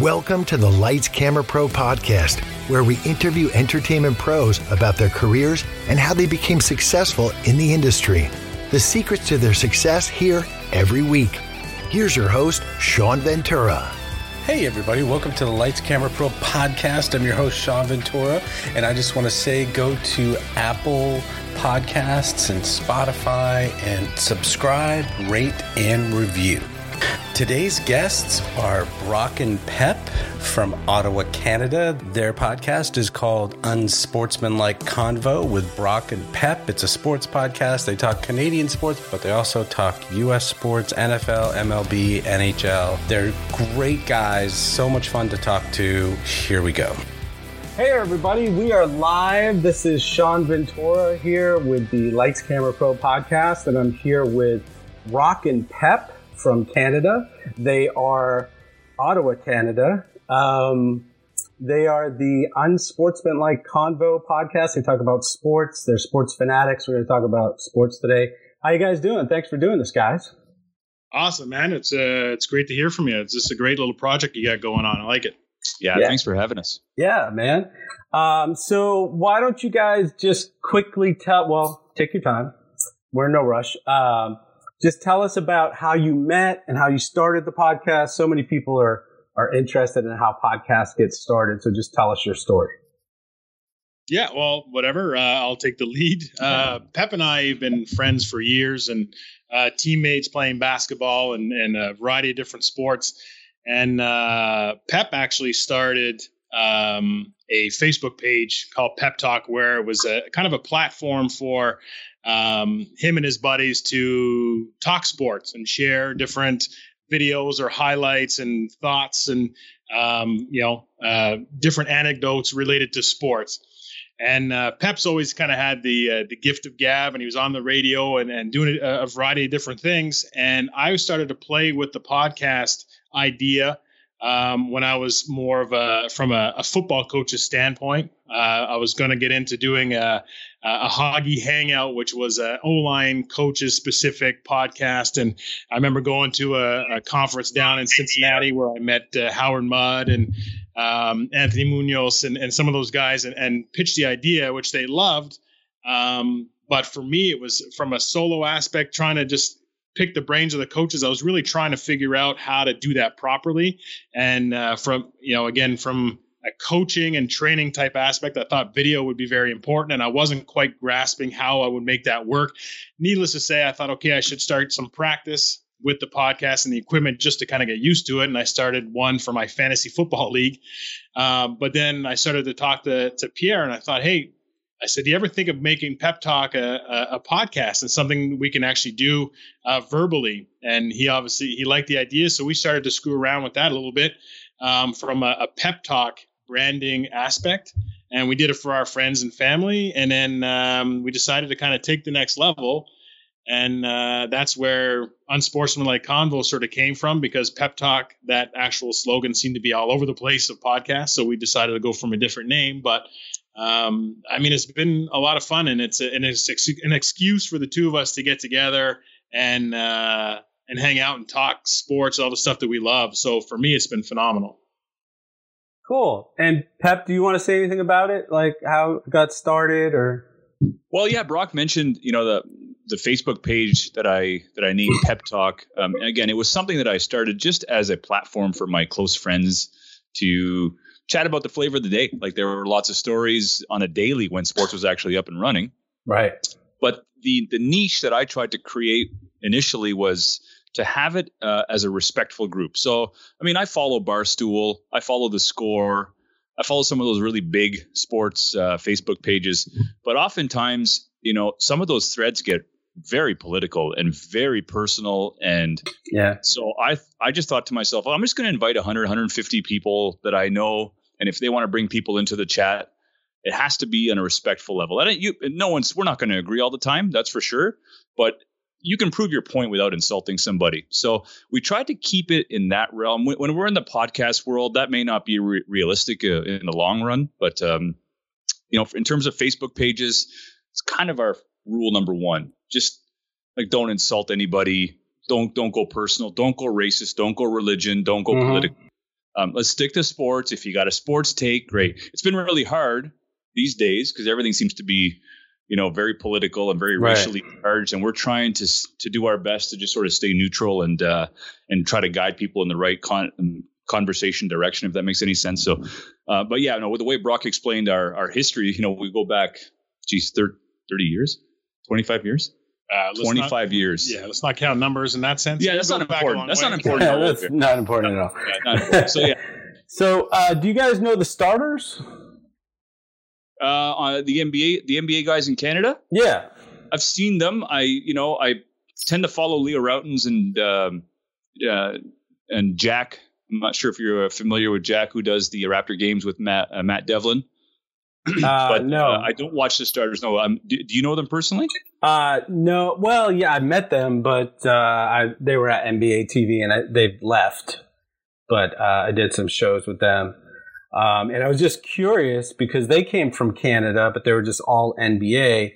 Welcome to the Lights Camera Pro podcast, where we interview entertainment pros about their careers and how they became successful in the industry. The secrets to their success here every week. Here's your host, Sean Ventura. Hey, everybody, welcome to the Lights Camera Pro podcast. I'm your host, Sean Ventura, and I just want to say go to Apple Podcasts and Spotify and subscribe, rate, and review. Today's guests are Brock and Pep from Ottawa, Canada. Their podcast is called Unsportsmanlike Convo with Brock and Pep. It's a sports podcast. They talk Canadian sports, but they also talk US sports, NFL, MLB, NHL. They're great guys, so much fun to talk to. Here we go. Hey everybody, we are live. This is Sean Ventura here with the Lights Camera Pro podcast, and I'm here with Brock and Pep from Canada. They are Ottawa, Canada. Um, they are the Unsportsmanlike Convo podcast. They talk about sports. They're sports fanatics. We're going to talk about sports today. How you guys doing? Thanks for doing this, guys. Awesome, man. It's uh, it's great to hear from you. It's just a great little project you got going on. I like it. Yeah, yeah. thanks for having us. Yeah, man. Um, so why don't you guys just quickly tell? Well, take your time. We're in no rush. Um, just tell us about how you met and how you started the podcast. So many people are are interested in how podcasts get started. So just tell us your story. Yeah, well, whatever. Uh, I'll take the lead. Uh, Pep and I have been friends for years and uh, teammates playing basketball and, and, a variety of different sports. And uh, Pep actually started um, a Facebook page called Pep Talk, where it was a kind of a platform for um, him and his buddies to talk sports and share different videos or highlights and thoughts and um, you know uh, different anecdotes related to sports. And uh, Pep's always kind of had the uh, the gift of gab, and he was on the radio and, and doing a, a variety of different things. And I started to play with the podcast idea um, when I was more of a from a, a football coach's standpoint. Uh, I was going to get into doing a, a Hoggy Hangout, which was an O line coaches specific podcast. And I remember going to a, a conference down in Cincinnati where I met uh, Howard Mudd and um, Anthony Munoz and, and some of those guys and, and pitched the idea, which they loved. Um, but for me, it was from a solo aspect, trying to just pick the brains of the coaches. I was really trying to figure out how to do that properly. And uh, from, you know, again, from a coaching and training type aspect, I thought video would be very important. And I wasn't quite grasping how I would make that work. Needless to say, I thought, okay, I should start some practice with the podcast and the equipment just to kind of get used to it. And I started one for my fantasy football league. Um, but then I started to talk to, to Pierre and I thought, hey, I said, "Do you ever think of making Pep Talk a, a, a podcast and something we can actually do uh, verbally?" And he obviously he liked the idea, so we started to screw around with that a little bit um, from a, a, Pep Talk branding aspect, and we did it for our friends and family. And then um, we decided to kind of take the next level And uh, that's where unsportsmanlike convo sort of came from because pep talk, that actual slogan seemed to be all over the place of podcasts. So we decided to go from a different name. But um, I mean, it's been a lot of fun and it's, a, and it's an excuse for the two of us to get together and, uh, and hang out and talk sports, all the stuff that we love. So for me, it's been phenomenal. Cool. And Pep, do you want to say anything about it? Like how it got started or? Well, yeah, Brock mentioned, you know, the, the Facebook page that I that I named Pep Talk. Um, again, it was something that I started just as a platform for my close friends to chat about the flavor of the day. Like there were lots of stories on a daily when sports was actually up and running. Right. But the the niche that I tried to create initially was to have it uh, as a respectful group. So, I mean, I follow Barstool, I follow the Score, I follow some of those really big sports uh, Facebook pages, but oftentimes, you know, some of those threads get very political and very personal and yeah so i i just thought to myself well, i'm just going to invite 100 150 people that i know and if they want to bring people into the chat it has to be on a respectful level and you no one's we're not going to agree all the time that's for sure but you can prove your point without insulting somebody. So we tried to keep it in that realm. When, we're in the podcast world, that may not be re- realistic uh, in the long run, but um, you know, in terms of Facebook pages, it's kind of our rule number one. Just like don't insult anybody. Don't don't go personal. Don't go racist. Don't go religion. Don't go mm-hmm. political. Um, let's stick to sports. If you got a sports take, great. It's been really hard these days because everything seems to be you know, very political and very right. racially charged, and we're trying to to do our best to just sort of stay neutral and uh, and try to guide people in the right con- conversation direction, if that makes any sense. So, uh, but yeah, no, with the way Brock explained our our history, you know, we go back, geez, 30, 30 years, twenty five years. Uh, 25 not, years. Yeah, let's not count numbers in that sense. Yeah, that's not important. That's not important. Yeah, that's not important at all. Yeah, important. So yeah. So, uh, do you guys know the starters? uh, the NBA, the NBA guys in Canada. Yeah, I've seen them. I, you know, I tend to follow Leo Rautins and um, uh, and Jack. I'm not sure if you're familiar with Jack, who does the Raptor games with Matt uh, Matt Devlin. Uh, but no, uh, I don't watch the starters. No, um, do, do, you know them personally? Uh, no. Well, yeah, I met them, but uh, I, they were at NBA TV and I, they've left. But uh, I did some shows with them. Um, and I was just curious because they came from Canada, but they were just all NBA.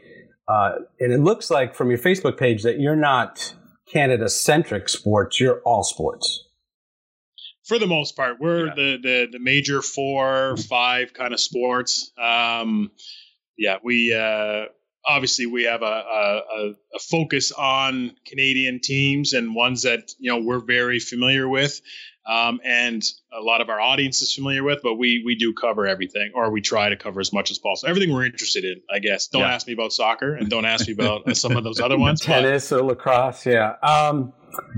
Uh, and it looks like from your Facebook page that you're not Canada centric sports, you're all sports. For the most part, we're yeah. the, the, the major four, five kind of sports. Um, yeah, we uh, obviously we have a, a, a, focus on Canadian teams and ones that you know we're very familiar with um, and a lot of our audience is familiar with, but we we do cover everything, or we try to cover as much as possible. Everything we're interested in, I guess. Don't yeah. ask me about soccer, and don't ask me about some of those other ones. Tennis but. or lacrosse, yeah. Um,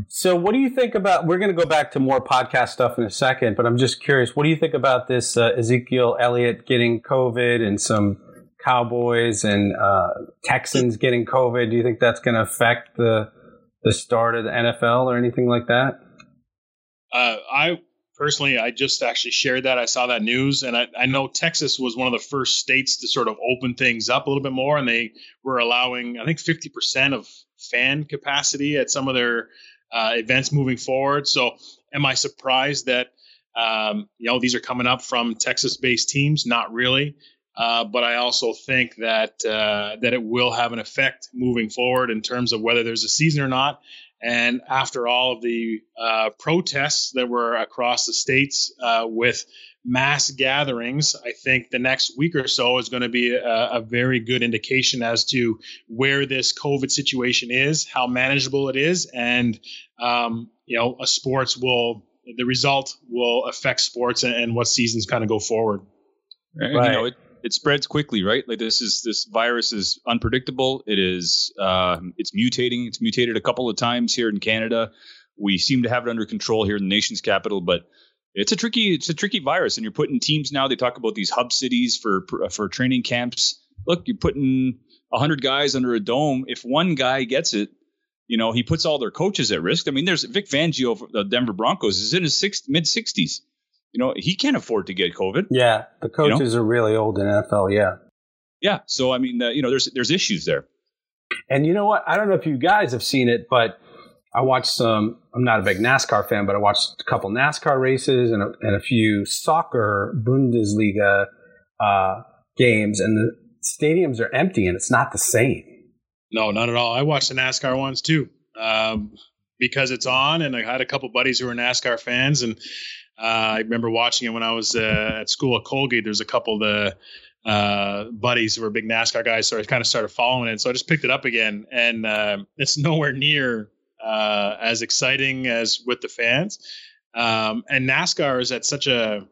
so, what do you think about? We're going to go back to more podcast stuff in a second, but I'm just curious. What do you think about this uh, Ezekiel Elliott getting COVID and some Cowboys and uh, Texans getting COVID? Do you think that's going to affect the the start of the NFL or anything like that? Uh, I personally, I just actually shared that. I saw that news, and I, I, know Texas was one of the first states to sort of open things up a little bit more, and they were allowing, I think, 50% of fan capacity at some of their uh, events moving forward. So, am I surprised that um, you know these are coming up from Texas-based teams? Not really. Uh, but I also think that uh, that it will have an effect moving forward in terms of whether there's a season or not, and after all of the uh, protests that were across the states uh, with mass gatherings, I think the next week or so is going to be a, a, very good indication as to where this COVID situation is, how manageable it is, and um, you know, a sports will the result will affect sports and, and what seasons kind of go forward. Right. You know, it, it spreads quickly, right? Like this is this virus is unpredictable. It is um, it's mutating. It's mutated a couple of times here in Canada. We seem to have it under control here in the nation's capital, but it's a tricky it's a tricky virus. And you're putting teams now. They talk about these hub cities for for training camps. Look, you're putting hundred guys under a dome. If one guy gets it, you know he puts all their coaches at risk. I mean, there's Vic Fangio, the Denver Broncos, is in his six, mid sixties you know, he can't afford to get COVID. Yeah, the coaches you know? are really old in NFL. Yeah, yeah. So I mean, uh, you know, there's there's issues there. And you know what? I don't know if you guys have seen it, but I watched some. I'm not a big NASCAR fan, but I watched a couple NASCAR races and a, and a few soccer Bundesliga uh, games, and the stadiums are empty, and it's not the same. No, not at all. I watched the NASCAR ones too um, because it's on, and I had a couple buddies who were NASCAR fans, and uh, I remember watching it when I was uh, at school at Colgate. There's a couple of the uh, buddies who were big NASCAR guys, so I kind of started following it. So I just picked it up again, and uh, it's nowhere near uh, as exciting as with the fans. Um, and NASCAR is at such a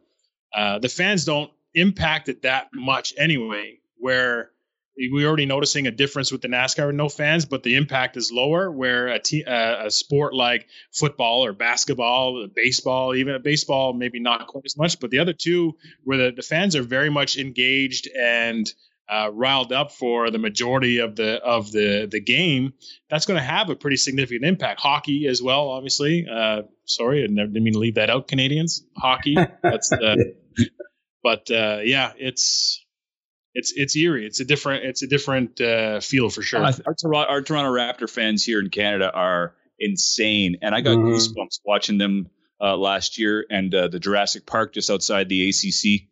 uh, the fans don't impact it that much anyway. Where we're already noticing a difference with the NASCAR with no fans, but the impact is lower. Where a, uh, a sport like football or basketball, baseball, even a baseball, maybe not quite as much, but the other two, where the, the fans are very much engaged and uh, riled up for the majority of the of the the game, that's going to have a pretty significant impact. Hockey as well, obviously. Uh, sorry, I didn't mean to leave that out. Canadians hockey. That's uh, but uh, yeah, it's it's it's eerie. It's a different it's a different uh, feel for sure. Our, our, Toronto Raptor fans here in Canada are insane, and I got mm-hmm. goosebumps watching them uh, last year and the Jurassic Park just outside the ACC.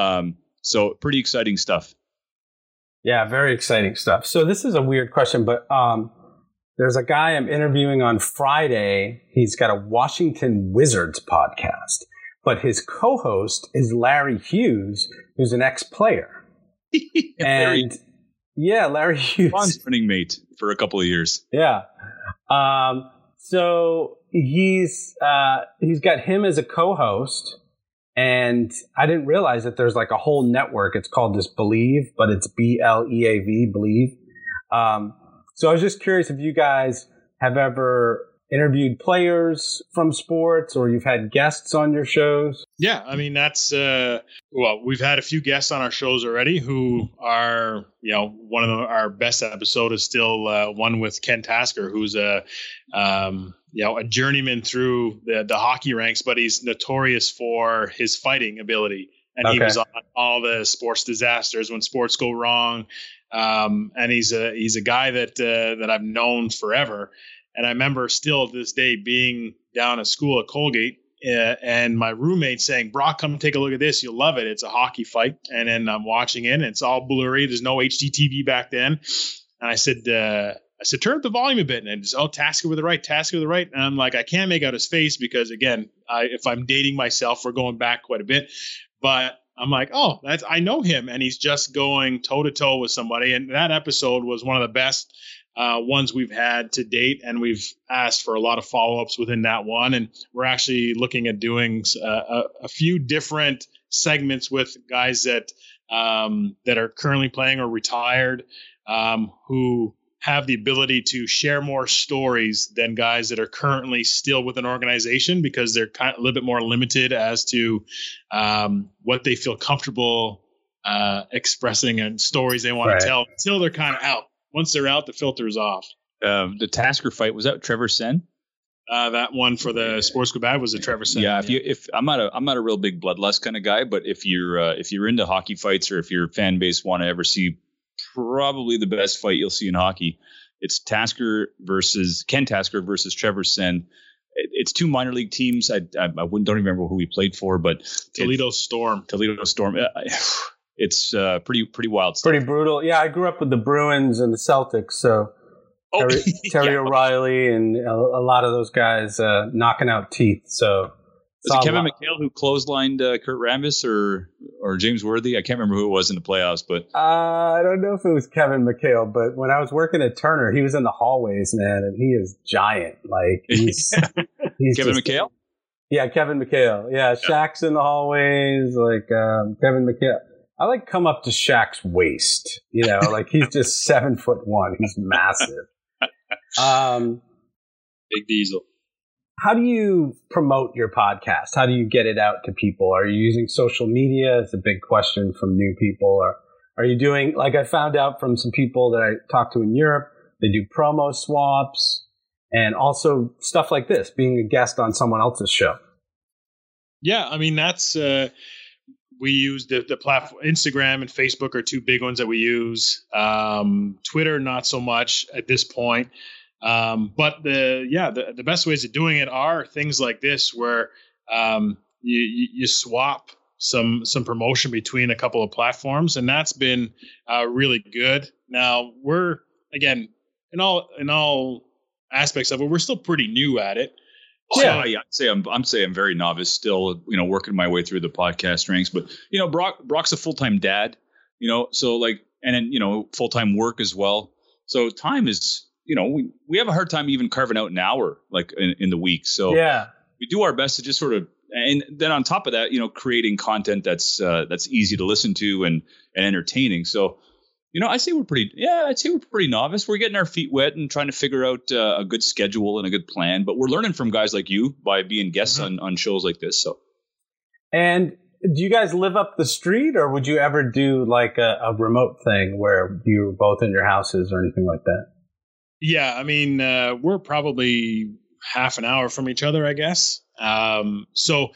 Um, so pretty exciting stuff. Yeah, very exciting stuff. So this is a weird question, but um, there's a guy I'm interviewing on Friday. He's got a Washington Wizards podcast, but his co-host is Larry Hughes, who's an ex-player. and yeah, Larry Hughes, Ron's running mate for a couple of years. Yeah. Um, so he's uh, he's got him as a co-host and I didn't realize that there's like a whole network. It's called this Bleav, but it's B L E A V, Bleav. Um, so I was just curious if you guys have ever interviewed players from sports or you've had guests on your shows? Yeah, I mean that's uh, well, we've had a few guests on our shows already who are you know one of our best episode is still uh, one with Ken Tasker, who's a um, you know a journeyman through the, the hockey ranks, but he's notorious for his fighting ability. And okay. he was on all the sports disasters when sports go wrong. Um, and he's a he's a guy that uh, that I've known forever. And I remember still to this day being down at school at Colgate uh, and my roommate saying, Brock, come take a look at this. You'll love it. It's a hockey fight. And then I'm watching it and it's all blurry. There's no HDTV back then. And I said, uh, I said, turn up the volume a bit. And just, oh, Tasker with the right, Tasker with the right. And I'm like, I can't make out his face because, again, I, if I'm dating myself, we're going back quite a bit. But I'm like, oh, that's I know him, and he's just going toe to toe with somebody. And that episode was one of the best uh, ones we've had to date, and we've asked for a lot of follow ups within that one. And we're actually looking at doing uh, a, a, few different segments with guys that um, that are currently playing or retired, um, who have the ability to share more stories than guys that are currently still with an organization because they're kind of a little bit more limited as to um, what they feel comfortable uh, expressing and stories they want right. to tell until they're kind of out once they're out, the filter is off. Um, the Tasker fight was that Trevor Senn? Uh, that one for the Sports Go Bad was a Trevor Senn. Yeah, if you if I'm not a I'm not a real big bloodlust kind of guy, but if you're uh, if you're into hockey fights or if your fan base want to ever see probably the best fight you'll see in hockey, it's Tasker versus Ken Tasker versus Trevor Senn. it's two minor league teams. I I, I wouldn't don't even remember who he played for, but Toledo Storm. Toledo Storm. it's uh, pretty pretty wild stuff. Pretty brutal. Yeah, I grew up with the Bruins and the Celtics, so oh, Terry, Terry yeah. O'Reilly and a, a, lot of those guys uh, knocking out teeth. So was it Kevin McHale who clotheslined uh, Kurt Rambis or or James Worthy? I can't remember who it was in the playoffs, but uh, I don't know if it was Kevin McHale. But when I was working at Turner, he was in the hallways, man, and he is giant. Like he's, he's Kevin just, McHale. Yeah, Kevin McHale. Yeah, Shaq's in the hallways, like um, Kevin McHale. I like come up to Shaq's waist. You know, like he's just seven foot one. He's massive. Um, Big Diesel. How do you promote your podcast? How do you get it out to people? Are you using social media? It's a big question from new people. Or are you doing, like I found out from some people that I talked to in Europe, they do promo swaps and also stuff like this, being a guest on someone else's show. Yeah, I mean, that's, uh, we use the the platform Instagram and Facebook are two big ones that we use. Um, Twitter not so much at this point. Um, but the yeah the, the best ways of doing it are things like this where um, you, you swap some some promotion between a couple of platforms, and that's been uh, really good. Now we're again in all in all aspects of it, we're still pretty new at it. Yeah, yeah. I'd say I'm I'm saying I'm very novice still, you know, working my way through the podcast ranks. But you know, Brock Brock's a full time dad, you know, so like, and then you know, full time work as well. So time is, you know, we we have a hard time even carving out an hour like in, in the week. So yeah, we do our best to just sort of, and then on top of that, you know, creating content that's uh, that's easy to listen to and and entertaining. So you know, I say we're pretty, yeah, I'd say we're pretty novice. We're getting our feet wet and trying to figure out uh, a good schedule and a good plan. But we're learning from guys like you by being guests mm-hmm. on, on shows like this. So, and do you guys live up the street, or would you ever do like a, a remote thing where you were both in your houses or anything like that? Yeah, I mean, uh, we're probably half an hour from each other, I guess. Um, so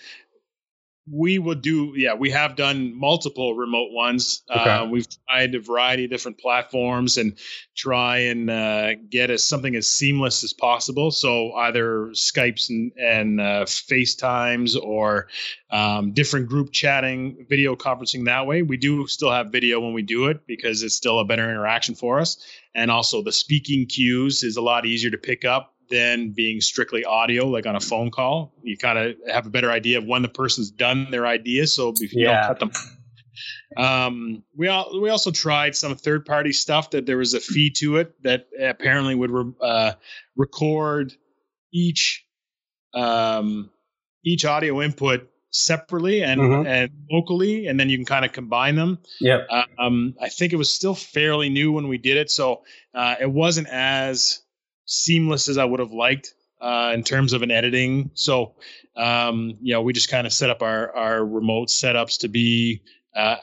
we would do yeah we have done multiple remote ones. Okay. uh, we've tried a variety of different platforms and try and uh, get as something as seamless as possible. So either skypes and, and uh, facetimes or um, different group chatting video conferencing that way. We do still have video when we do it because it's still a better interaction for us. And also the speaking cues is a lot easier to pick up than being strictly audio, like on a phone call. You kind of have a better idea of when the person's done their idea, so if you yeah. don't cut them. Um, we all, we also tried some third party stuff that there was a fee to it that apparently would re- uh, record each um, each audio input separately and mm-hmm. and locally, and then you can kind of combine them. Yeah. Um, I think it was still fairly new when we did it, so uh, it wasn't as seamless as I would have liked uh, in terms of an editing. So, um, you know, we just kind of set up our our remote setups to be uh,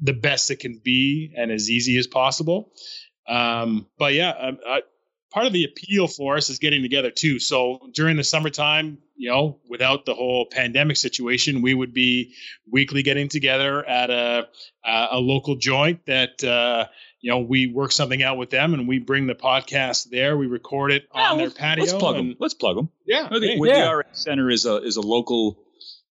the best it can be and as easy as possible. Um, but yeah, I, I, part of the appeal for us is getting together too. So during the summertime, you know, without the whole pandemic situation, we would be weekly getting together at a a local joint that uh, you know, we work something out with them and we bring the podcast there. We record it yeah, on their patio. Let's plug and, them. Let's plug them. Yeah. Yeah. the RX Center is a is a local.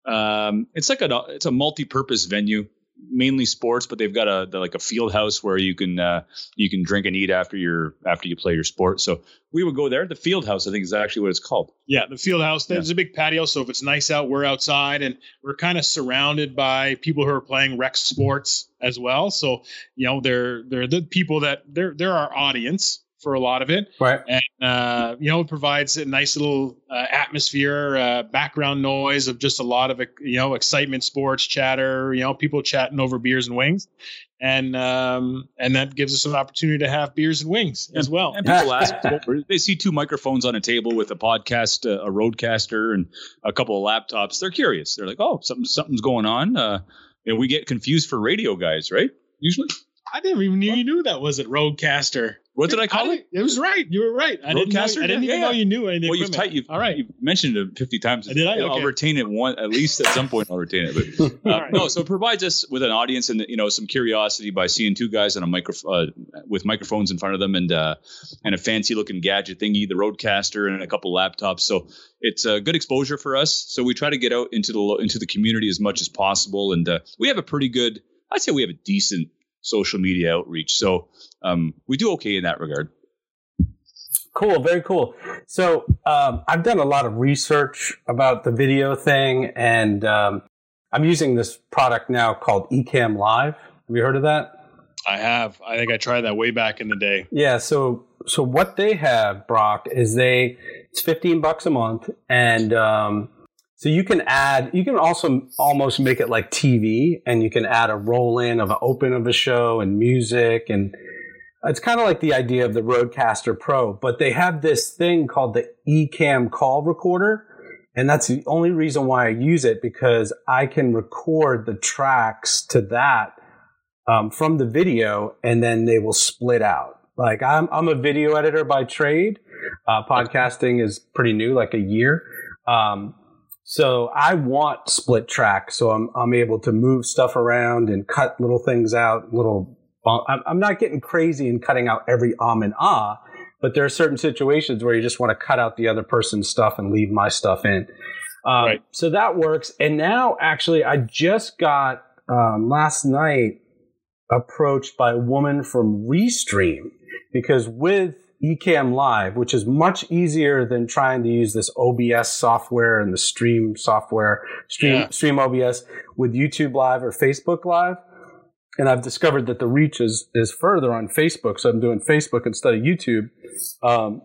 Um, it's like a it's a multi-purpose venue mainly sports, but they've got a like a field house where you can uh, you can drink and eat after your after you play your sport. So we would go there. The field house, I think, is actually what it's called. Yeah, the field house. There's yeah. a big patio, so if it's nice out, we're outside, and we're kind of surrounded by people who are playing rec sports as well. So you know, they're they're the people that they're they're our audience for a lot of it. Right. And, uh, you know, it provides a nice little uh, atmosphere, uh, background noise of just a lot of, you know, excitement, sports chatter, you know, people chatting over beers and wings. And um, and that gives us an opportunity to have beers and wings as well. And people ask, they see two microphones on a table with a podcast, uh, a RODECaster, and a couple of laptops. They're curious. They're like, oh, something, something's going on. Uh, and we get confused for radio guys, right? Usually. I didn't even know you knew that was it, RODECaster. What did I call I, it? It was right. You were right. I didn't, know, I didn't even yeah. know you knew anything. Well, you've, you've, All right. You've mentioned it 50 times. Did I? Okay. I'll retain it one, at least at some point I'll retain it. But uh, right. no, so it provides us with an audience and, you know, some curiosity by seeing two guys on a micro, uh, with microphones in front of them and, uh, and a fancy looking gadget thingy, the RODECaster and a couple laptops. So it's a good exposure for us. So we try to get out into the, into the community as much as possible. And, uh, we have a pretty good, I'd say we have a decent social media outreach. So, um, we do okay in that regard. Cool, very cool. So um, I've done a lot of research about the video thing, and um, I'm using this product now called Ecamm Live. Have you heard of that? I have. I think I tried that way back in the day. Yeah. So so what they have, Brock, is they it's 15 bucks a month, and um, so you can add. You can also almost make it like TV, and you can add a roll in of an open of a show and music and it's kind of like the idea of the RODECaster Pro, but they have this thing called the Ecamm call recorder. And that's the only reason why I use it because I can record the tracks to that um, from the video and then they will split out. Like I'm, I'm a video editor by trade. Uh, podcasting is pretty new, like a year. Um, So I want split track, so I'm I'm able to move stuff around and cut little things out. Little, I'm not getting crazy and cutting out every um and ah, but there are certain situations where you just want to cut out the other person's stuff and leave my stuff in. Um, right. So that works. And now, actually, I just got um, last night approached by a woman from Restream because with Ecamm Live, which is much easier than trying to use this OBS software and the Stream software, Stream yeah. Stream OBS with YouTube Live or Facebook Live. And I've discovered that the reach is is further on Facebook, so I'm doing Facebook instead of YouTube. Um,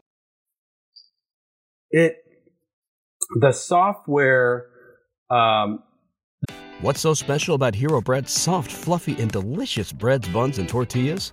it the software. Um, What's so special about Hero Bread's soft, fluffy, and delicious breads, buns, and tortillas?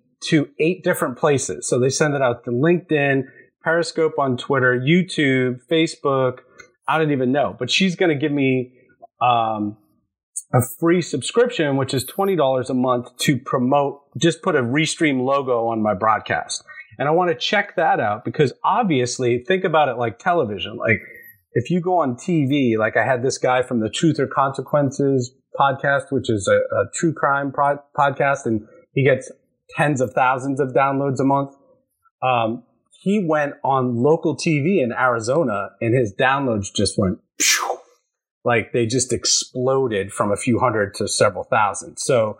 to eight different places. So they send it out to LinkedIn, Periscope on Twitter, YouTube, Facebook. I don't even know, but she's going to give me um, a free subscription, which is $20 a month to promote, just put a Restream logo on my broadcast. And I want to check that out because obviously think about it like television. Like if you go on TV, like I had this guy from the Truth or Consequences podcast, which is a, a true crime pro- podcast, and he gets tens of thousands of downloads a month. Um, he went on local TV in Arizona and his downloads just went like they just exploded from a few hundred to several thousand. So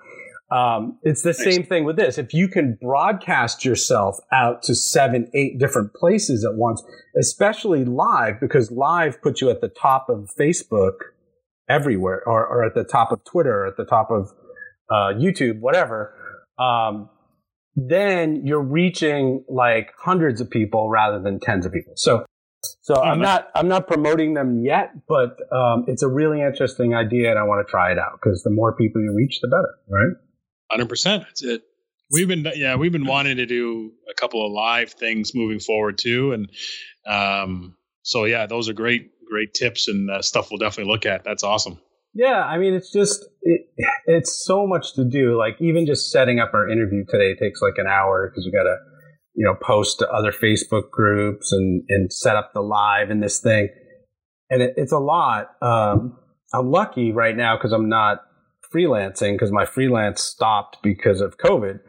um, it's the same thing with this. If you can broadcast yourself out to seven, eight different places at once, especially live, because live puts you at the top of Facebook everywhere, or, or at the top of Twitter, or at the top of uh, YouTube, whatever. Um, then you're reaching like hundreds of people rather than tens of people. So so I'm not I'm not promoting them yet, but um, it's a really interesting idea, and I want to try it out because the more people you reach, the better, right? Hundred percent. That's it. We've been yeah we've been wanting to do a couple of live things moving forward too, and um, so yeah, those are great great tips and uh, stuff we'll definitely look at. That's awesome. Yeah, I mean, it's just it, it's so much to do. Like even just setting up our interview today takes like an hour because we got to you know, post to other Facebook groups and, and set up the live and this thing. And it, it's a lot. Um, I'm lucky right now because I'm not freelancing because my freelance stopped because of COVID.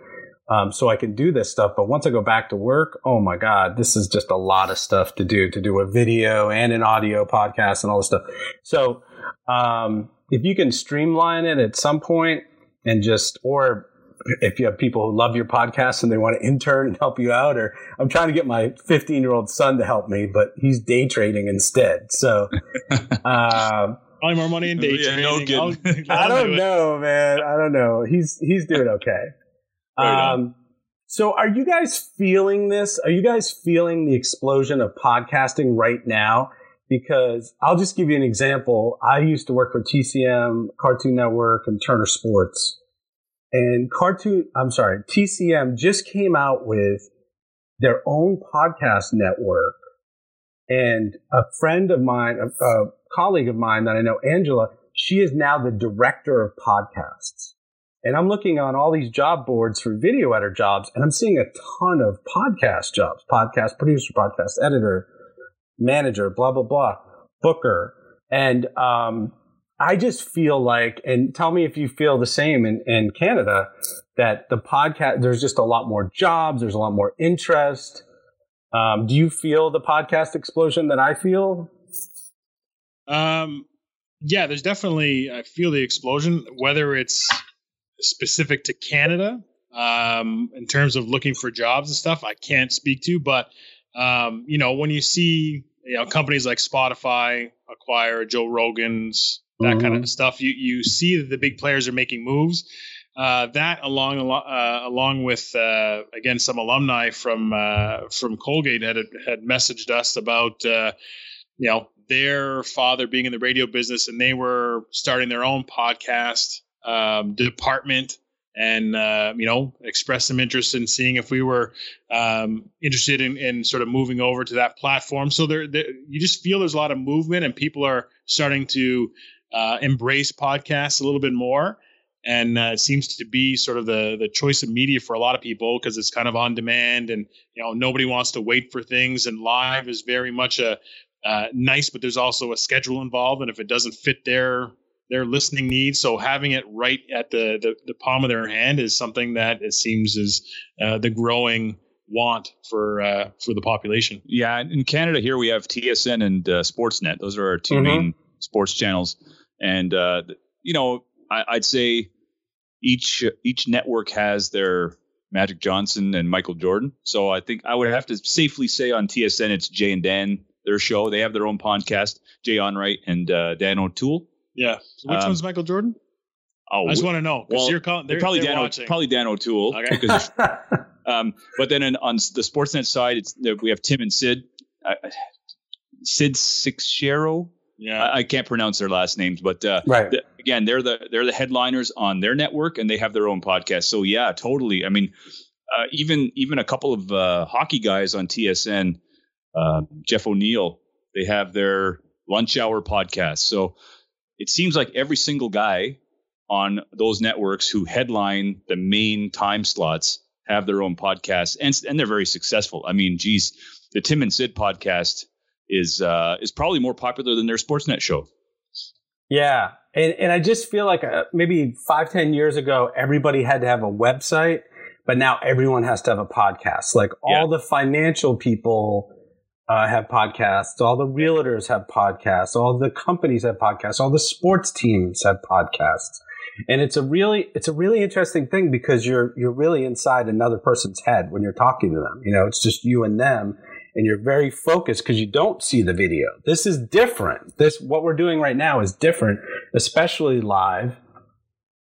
Um, so I can do this stuff. But once I go back to work, oh my God, this is just a lot of stuff to do, to do a video and an audio podcast and all this stuff. So, um, if you can streamline it at some point and just, or if you have people who love your podcast and they want to intern and help you out, or I'm trying to get my 15 year old son to help me, but he's day trading instead. So, uh, Probably more money in day yeah, trading. No I don't do know, man. I don't know. He's he's doing okay. Right um, so, are you guys feeling this? Are you guys feeling the explosion of podcasting right now? Because I'll just give you an example. I used to work for TCM, Cartoon Network, and Turner Sports and Cartoon, I'm sorry, TCM just came out with their own podcast network. And a friend of mine, a, a colleague of mine that I know, Angela, she is now the director of podcasts. And I'm looking on all these job boards for video editor jobs, and I'm seeing a ton of podcast jobs podcast producer, podcast editor, manager, blah, blah, blah, booker. And um, I just feel like, and tell me if you feel the same in, in Canada, that the podcast, there's just a lot more jobs, there's a lot more interest. Um, do you feel the podcast explosion that I feel? Um, yeah, there's definitely, I feel the explosion, whether it's specific to Canada, um, in terms of looking for jobs and stuff, I can't speak to, but, um, you know, when you see, you know, companies like Spotify acquire Joe Rogan's, that mm-hmm. kind of stuff. You you see that the big players are making moves. Uh, that along uh, along with uh, again some alumni from uh, from Colgate had had messaged us about uh, you know, their father being in the radio business and they were starting their own podcast um, department and uh, you know express some interest in seeing if we were um, interested in, in, sort of moving over to that platform. So there, there, you just feel there's a lot of movement and people are starting to uh, embrace podcasts a little bit more. And uh, it seems to be sort of the the choice of media for a lot of people because it's kind of on demand and you know nobody wants to wait for things and live is very much a uh, nice, but there's also a schedule involved, and if it doesn't fit their their listening needs, so having it right at the the, the palm of their hand is something that it seems is uh, the growing want for uh, for the population. Yeah, in Canada here we have TSN and uh, Sportsnet. Those are our 2 mm-hmm. main sports channels, and uh, you know I, I'd say each each network has their Magic Johnson and Michael Jordan. So I think I would have to safely say on TSN it's Jay and Dan their show. They have their own podcast, Jay Onrait and uh, Dan O'Toole. Yeah. So which um, one's Michael Jordan? Oh, I just want to know because well, you're calling. They're, probably they're Dan. Watching. Probably Dan O'Toole. Okay. um, but then in, on the Sportsnet side, it's we have Tim and Sid. Uh, Sid Seixeiro. Yeah, I, I, can't pronounce their last names, but uh, right. The, again, they're the they're the headliners on their network, and they have their own podcast. So yeah, totally. I mean, uh, even even a couple of uh, hockey guys on TSN uh, Jeff O'Neill. They have their lunch hour podcast. So it seems like every single guy on those networks who headline the main time slots have their own podcast, and and they're very successful. I mean, geez, the Tim and Sid podcast is uh, is probably more popular than their Sportsnet show. Yeah, and and I just feel like uh, maybe five ten years ago, everybody had to have a website, but now everyone has to have a podcast. Like all yeah. the financial people uh, have podcasts. All the realtors have podcasts. All the companies have podcasts. All the sports teams have podcasts. And it's a really, it's a really interesting thing because you're, you're really inside another person's head when you're talking to them. You know, it's just you and them and you're very focused because you don't see the video. This is different. This, what we're doing right now is different, especially live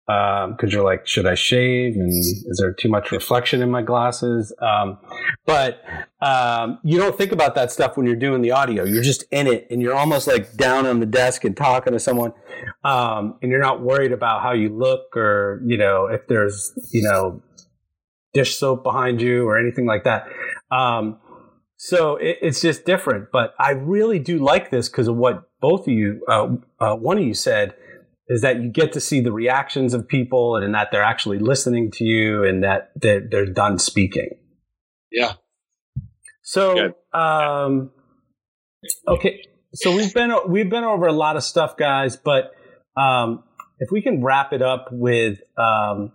because um, you're like, should I shave? And is there too much reflection in my glasses? Um, but um, you don't think about that stuff when you're doing the audio. You're just in it, and you're almost like down on the desk and talking to someone, um, and you're not worried about how you look or you know if there's you know dish soap behind you or anything like that. Um, so it, it's just different. But I really do like this because of what both of you, uh, uh, one of you said is that you get to see the reactions of people and that they're actually listening to you and that they're, they're done speaking. Yeah. So, um, okay. So we've been, we've been over a lot of stuff, guys, but, um, if we can wrap it up with, um,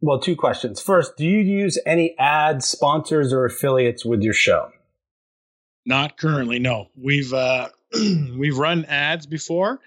well, two questions. First, do you use any ads, sponsors, or affiliates with your show? Not currently, no. We've uh, we've run ads before,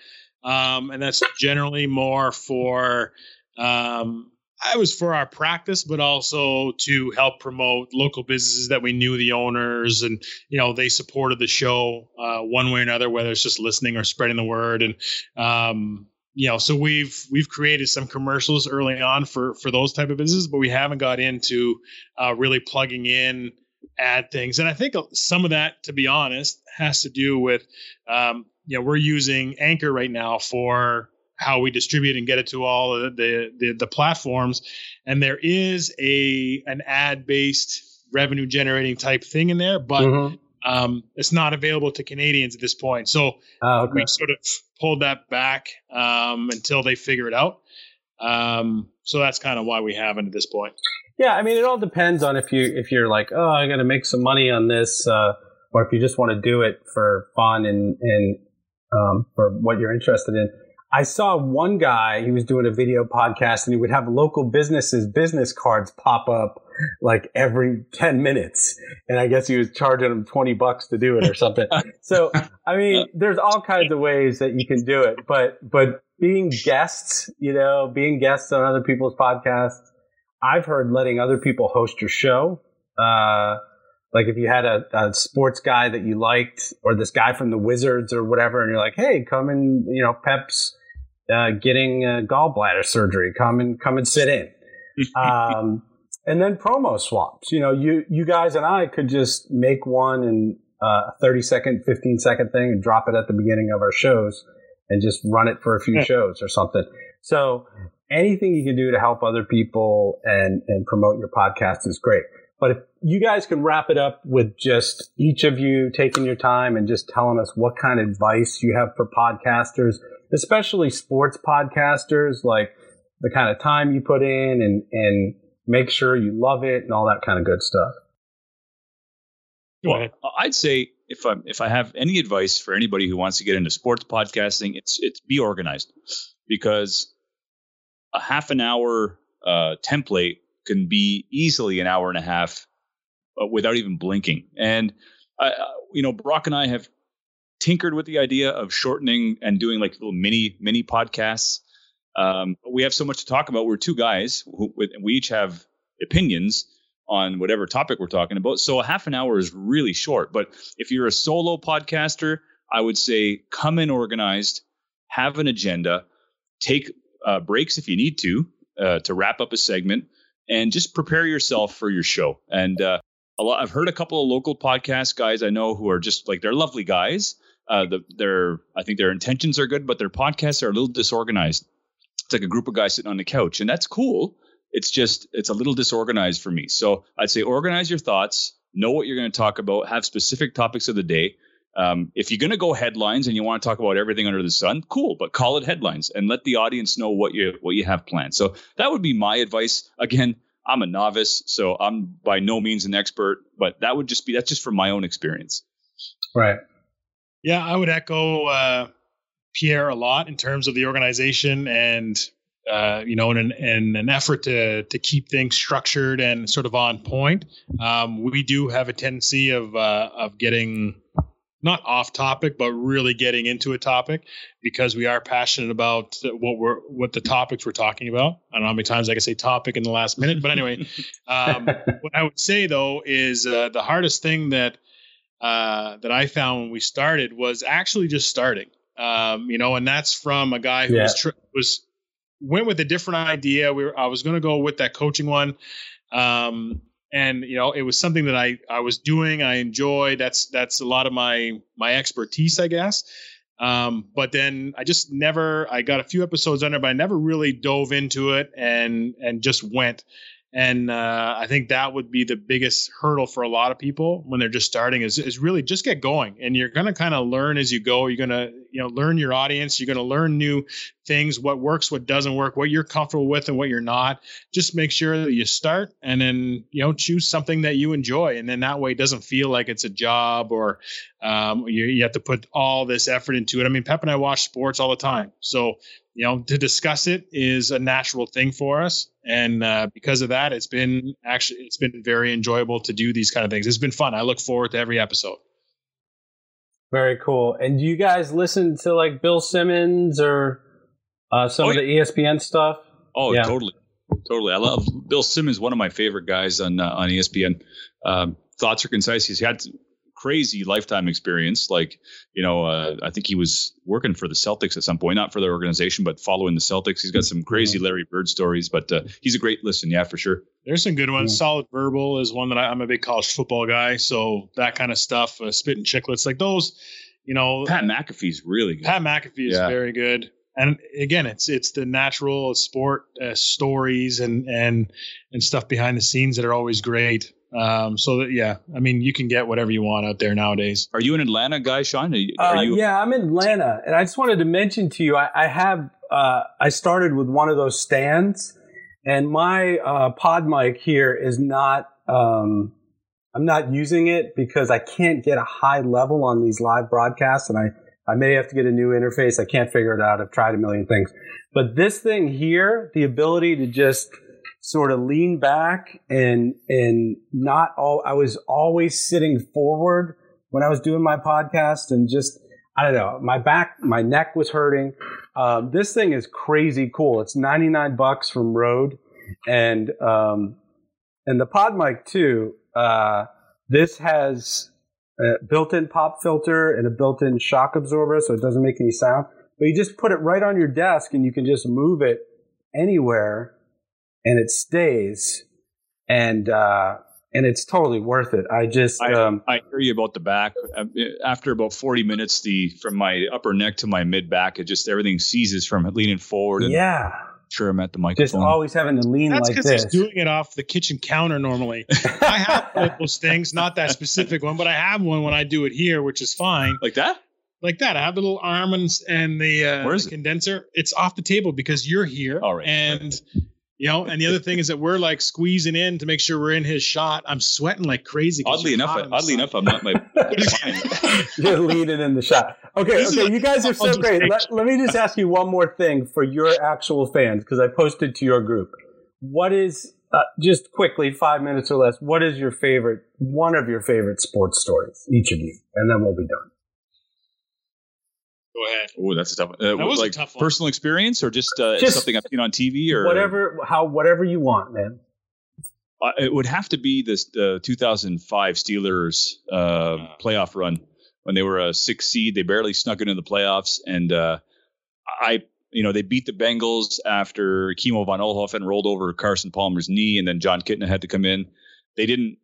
um, and that's generally more for um, I was for our practice, but also to help promote local businesses that we knew the owners, and you know they supported the show uh, one way or another, whether it's just listening or spreading the word. And um, you know, so we've we've created some commercials early on for for those type of businesses, but we haven't got into uh, really plugging in add things. And I think some of that, to be honest, has to do with, um, you know, we're using Anchor right now for how we distribute and get it to all the, the, the, the platforms. And there is a, an ad based revenue generating type thing in there, but mm-hmm. um, it's not available to Canadians at this point. So oh, okay. we sort of pulled that back um, until they figure it out. Um, so that's kind of why we haven't at this point. Yeah, I mean, it all depends on if you if you're like, oh, I got to make some money on this, uh, or if you just want to do it for fun and and um, for what you're interested in. I saw one guy, he was doing a video podcast and he would have local businesses business cards pop up like every 10 minutes. And I guess he was charging them 20 bucks to do it or something. so, I mean, there's all kinds of ways that you can do it, but, but being guests, you know, being guests on other people's podcasts, I've heard letting other people host your show. Uh, like if you had a, a, sports guy that you liked, or this guy from the Wizards or whatever, and you're like, "Hey, come and you know, Pep's uh, getting uh, gallbladder surgery. Come and come and sit in." um, and then promo swaps. You know, you you guys and I could just make one and uh, a 30 second, 15 second thing and drop it at the beginning of our shows and just run it for a few shows or something. So anything you can do to help other people and, and promote your podcast is great. But if you guys can wrap it up with just each of you taking your time and just telling us what kind of advice you have for podcasters, especially sports podcasters, like the kind of time you put in and, and make sure you love it and all that kind of good stuff. Well, I'd say if I if I have any advice for anybody who wants to get into sports podcasting, it's it's be organized because a half an hour uh, template can be easily an hour and a half uh, without even blinking. And uh, you know, Brock and I have tinkered with the idea of shortening and doing like little mini mini podcasts. Um, we have so much to talk about. We're two guys who we each have opinions on whatever topic we're talking about. So a half an hour is really short. But if you're a solo podcaster, I would say come in organized, have an agenda, take uh, breaks if you need to uh, to wrap up a segment, and just prepare yourself for your show. And uh, a lot, I've heard a couple of local podcast guys I know who are just like they're lovely guys. Uh, the, their I think their intentions are good, but their podcasts are a little disorganized. It's like a group of guys sitting on the couch, and that's cool. It's just it's a little disorganized for me. So I'd say organize your thoughts, know what you're going to talk about, have specific topics of the day. Um, if you're going to go headlines and you want to talk about everything under the sun, cool, but call it headlines and let the audience know what you what you have planned. So that would be my advice. Again, I'm a novice, so I'm by no means an expert, but that would just be that's just from my own experience. Right. Yeah, I would echo uh, Pierre a lot in terms of the organization and uh, you know, in an, in an effort to to keep things structured and sort of on point. Um, we do have a tendency of uh, of getting not off topic, but really getting into a topic because we are passionate about what we're what the topics we're talking about. I don't know how many times I can say topic in the last minute, but anyway, um, what I would say though is uh, the hardest thing that uh, that I found when we started was actually just starting. Um, you know, and that's from a guy who yeah. was tr- was went with a different idea. We were, I was going to go with that coaching one. Um, and you know, it was something that I, I was doing. I enjoyed. That's, that's a lot of my, my expertise, I guess. Um, but then I just never, I got a few episodes under, but I never really dove into it and, and just went. And uh, I think that would be the biggest hurdle for a lot of people when they're just starting is, is really just get going. And you're going to kind of learn as you go. You're going to, you know, learn your audience. You're going to learn new things, what works, what doesn't work, what you're comfortable with and what you're not. Just make sure that you start and then, you know, choose something that you enjoy. And then that way it doesn't feel like it's a job or um, you, you have to put all this effort into it. I mean, Pep and I watch sports all the time. So you know, to discuss it is a natural thing for us. And uh, because of that, it's been actually it's been very enjoyable to do these kind of things. It's been fun. I look forward to every episode. Very cool. And do you guys listen to like Bill Simmons or uh, some oh, of the ESPN stuff? Oh, yeah. totally, totally. I love Bill Simmons. One of my favorite guys on uh, on ESPN. Um, thoughts are concise. He's had crazy lifetime experience. Like, you know, uh, I think he was working for the Celtics at some point, not for their organization, but following the Celtics. He's got some crazy Larry Bird stories, but uh, he's a great listen. Yeah, for sure. There's some good ones. Solid Verbal is one that I, am a big college football guy. So that kind of stuff, uh, Spitting Chicklets, like those, you know. Pat McAfee's really good. Pat McAfee is yeah. very good. And again, it's it's the natural sport uh, stories and and and stuff behind the scenes that are always great. Um, so that, yeah, I mean, you can get whatever you want out there nowadays. Are you an Atlanta guy, Sean? Are you, uh, are you- yeah, I'm in Atlanta, and I just wanted to mention to you, I, I have, uh, I started with one of those stands, and my uh, PodMic here is not. Um, I'm not using it because I can't get a high level on these live broadcasts, and I I may have to get a new interface. I can't figure it out. I've tried a million things, but this thing here, the ability to just sort of lean back and and not all I was always sitting forward when I was doing my podcast and just I don't know my back my neck was hurting. Um, this thing is crazy cool. It's 99 bucks from Rode and um, and the PodMic too. Uh, this has a built-in pop filter and a built-in shock absorber, so it doesn't make any sound. But you just put it right on your desk, and you can just move it anywhere and it stays. And uh, and it's totally worth it. I just I, um, I hear you about the back. Um, After about 40 minutes, the from my upper neck to my mid back, it just everything seizes from leaning forward. And yeah, sure I'm at the microphone. just always having to lean That's like because this. he's doing it off the kitchen counter normally. I have those things, not that specific one, but I have one when I do it here, which is fine. like that? Like that. I have the little arm and, and the, uh, Where is the it? condenser. It's off the table because you're here. All right. And, you know, and the other thing is that we're like squeezing in to make sure we're in his shot. I'm sweating like crazy. Oddly enough, hot on the oddly side. enough, I'm not my. fine. You're leaning in the shot. Okay, This okay, you guys are so great. Let, let me just ask you one more thing for your actual fans because I posted to your group. What is uh, just quickly, five minutes or less? What is your favorite? One of your favorite sports stories, each of you, and then we'll be done. Go ahead. Oh, that's a tough. Uh, was a tough one. personal experience, or just, uh, Just something I've seen on TV, or Whatever, how, whatever you want, man. Uh, it would have to be this uh, 2005 Steelers uh, playoff run when they were a six seed. They barely snuck into the playoffs, and uh, I, you know, they beat the Bengals after Kimo von Oelhoffen rolled over Carson Palmer's knee, and then Jon Kitna had to come in. They didn't.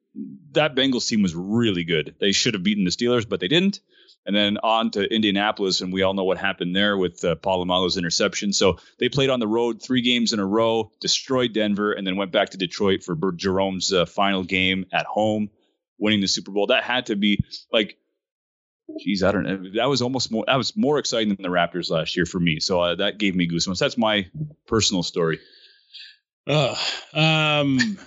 That Bengals team was really good. They should have beaten the Steelers, but they didn't. And then on to Indianapolis, and we all know what happened there with uh, Polamalu's interception. So they played on the road three games in a row, destroyed Denver, and then went back to Detroit for Jerome's uh, final game at home, winning the Super Bowl. That had to be like, geez, I don't know. That was almost more. That was more exciting than the Raptors last year for me. So uh, that gave me goosebumps. That's my personal story. Ugh. Um,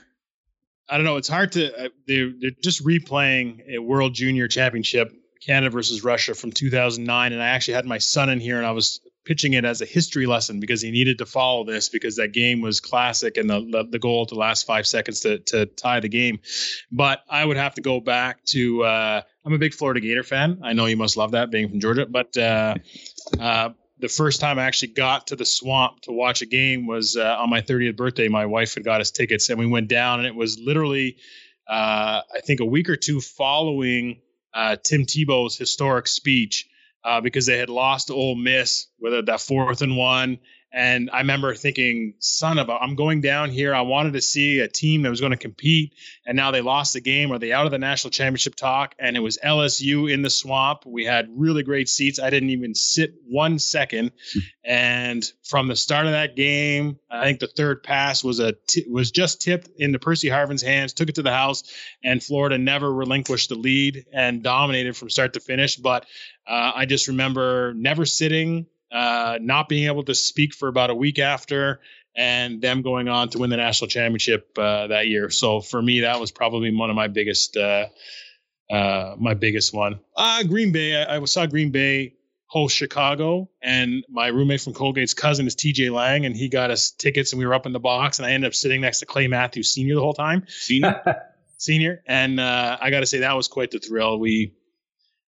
I don't know. It's hard to. Uh, they're they're just replaying a World Junior Championship, Canada versus Russia from 2009, and I actually had my son in here, and I was pitching it as a history lesson because he needed to follow this because that game was classic and the the, the goal to last five seconds to to tie the game. But I would have to go back to. Uh, I'm a big Florida Gator fan. I know you must love that being from Georgia, but. Uh, uh, the first time I actually got to the swamp to watch a game was uh, on my 30th birthday. My wife had got us tickets, and we went down, and it was literally, uh, I think, a week or two following uh, Tim Tebow's historic speech uh, because they had lost to Ole Miss with that fourth and one. And I remember thinking, son of a, I'm going down here. I wanted to see a team that was going to compete. And now they lost the game. Are they out of the national championship talk? And it was LSU in the swamp. We had really great seats. I didn't even sit one second. And from the start of that game, I think the third pass was a t- was just tipped into Percy Harvin's hands, took it to the house, and Florida never relinquished the lead and dominated from start to finish. But uh, I just remember never sitting, uh, not being able to speak for about a week after, and them going on to win the national championship uh, that year. So for me, that was probably one of my biggest, uh, uh, my biggest one. Uh, Green Bay. I, I saw Green Bay host Chicago, and my roommate from Colgate's cousin is TJ Lang, and he got us tickets, and we were up in the box, and I ended up sitting next to Clay Matthews Senior the whole time, Senior, senior, and uh, I got to say that was quite the thrill. We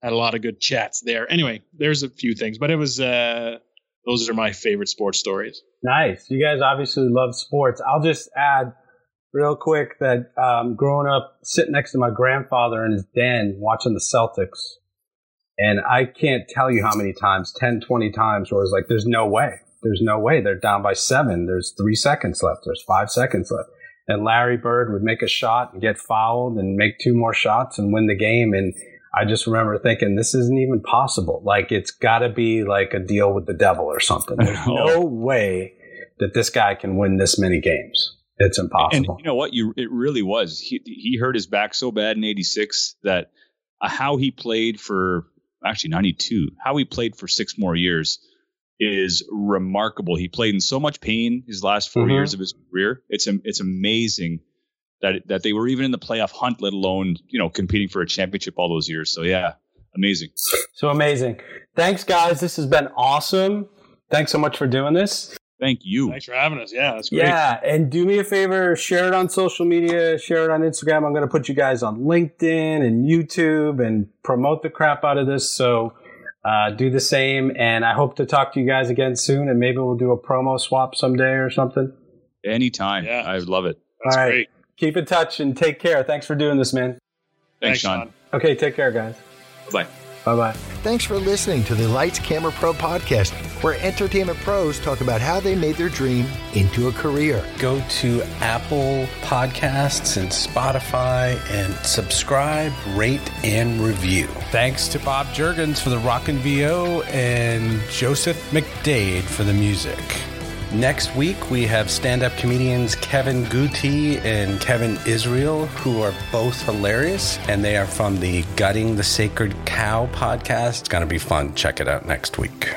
had a lot of good chats there. Anyway, there's a few things, but it was uh, those are my favorite sports stories. Nice. You guys obviously love sports. I'll just add real quick that um, growing up, sitting next to my grandfather in his den watching the Celtics, and I can't tell you how many times 10, 20 times where it's like, there's no way. There's no way. They're down by seven. There's three seconds left. There's five seconds left. And Larry Bird would make a shot and get fouled and make two more shots and win the game. And I just remember thinking, this isn't even possible. Like, it's got to be like a deal with the devil or something. There's no way that this guy can win this many games. It's and impossible. you know what? You it really was. He he hurt his back so bad in '86 that uh, how he played for actually '92, how he played for six more years is remarkable. He played in so much pain his last 4 Mhm. years of his career. It's it's amazing that that they were even in the playoff hunt, let alone you know competing for a championship all those years. So yeah, amazing. so amazing. Thanks, guys. This has been awesome. Thanks so much for doing this. Thank you. Thanks for having us. Yeah, that's great. Yeah, and do me a favor, share it on social media, share it on Instagram. I'm going to put you guys on LinkedIn and YouTube and promote the crap out of this. So uh, do the same. And I hope to talk to you guys again soon. And maybe we'll do a promo swap someday or something. Anytime. Yeah. I love it. That's All right. great. Keep in touch and take care. Thanks for doing this, man. Thanks, Sean. Okay, take care, guys. Bye. Bye bye. Thanks for listening to the Lights Camera Pro podcast, where entertainment pros talk about how they made their dream into a career. Go to Apple Podcasts and Spotify and subscribe, rate, and review. Thanks to Bob Jurgens for the Rockin' VO and Joseph McDade for the music. Next week, we have stand up comedians Kevin Guti and Kevin Israel, who are both hilarious, and they are from the Gutting the Sacred Cow podcast. It's going to be fun. Check it out next week.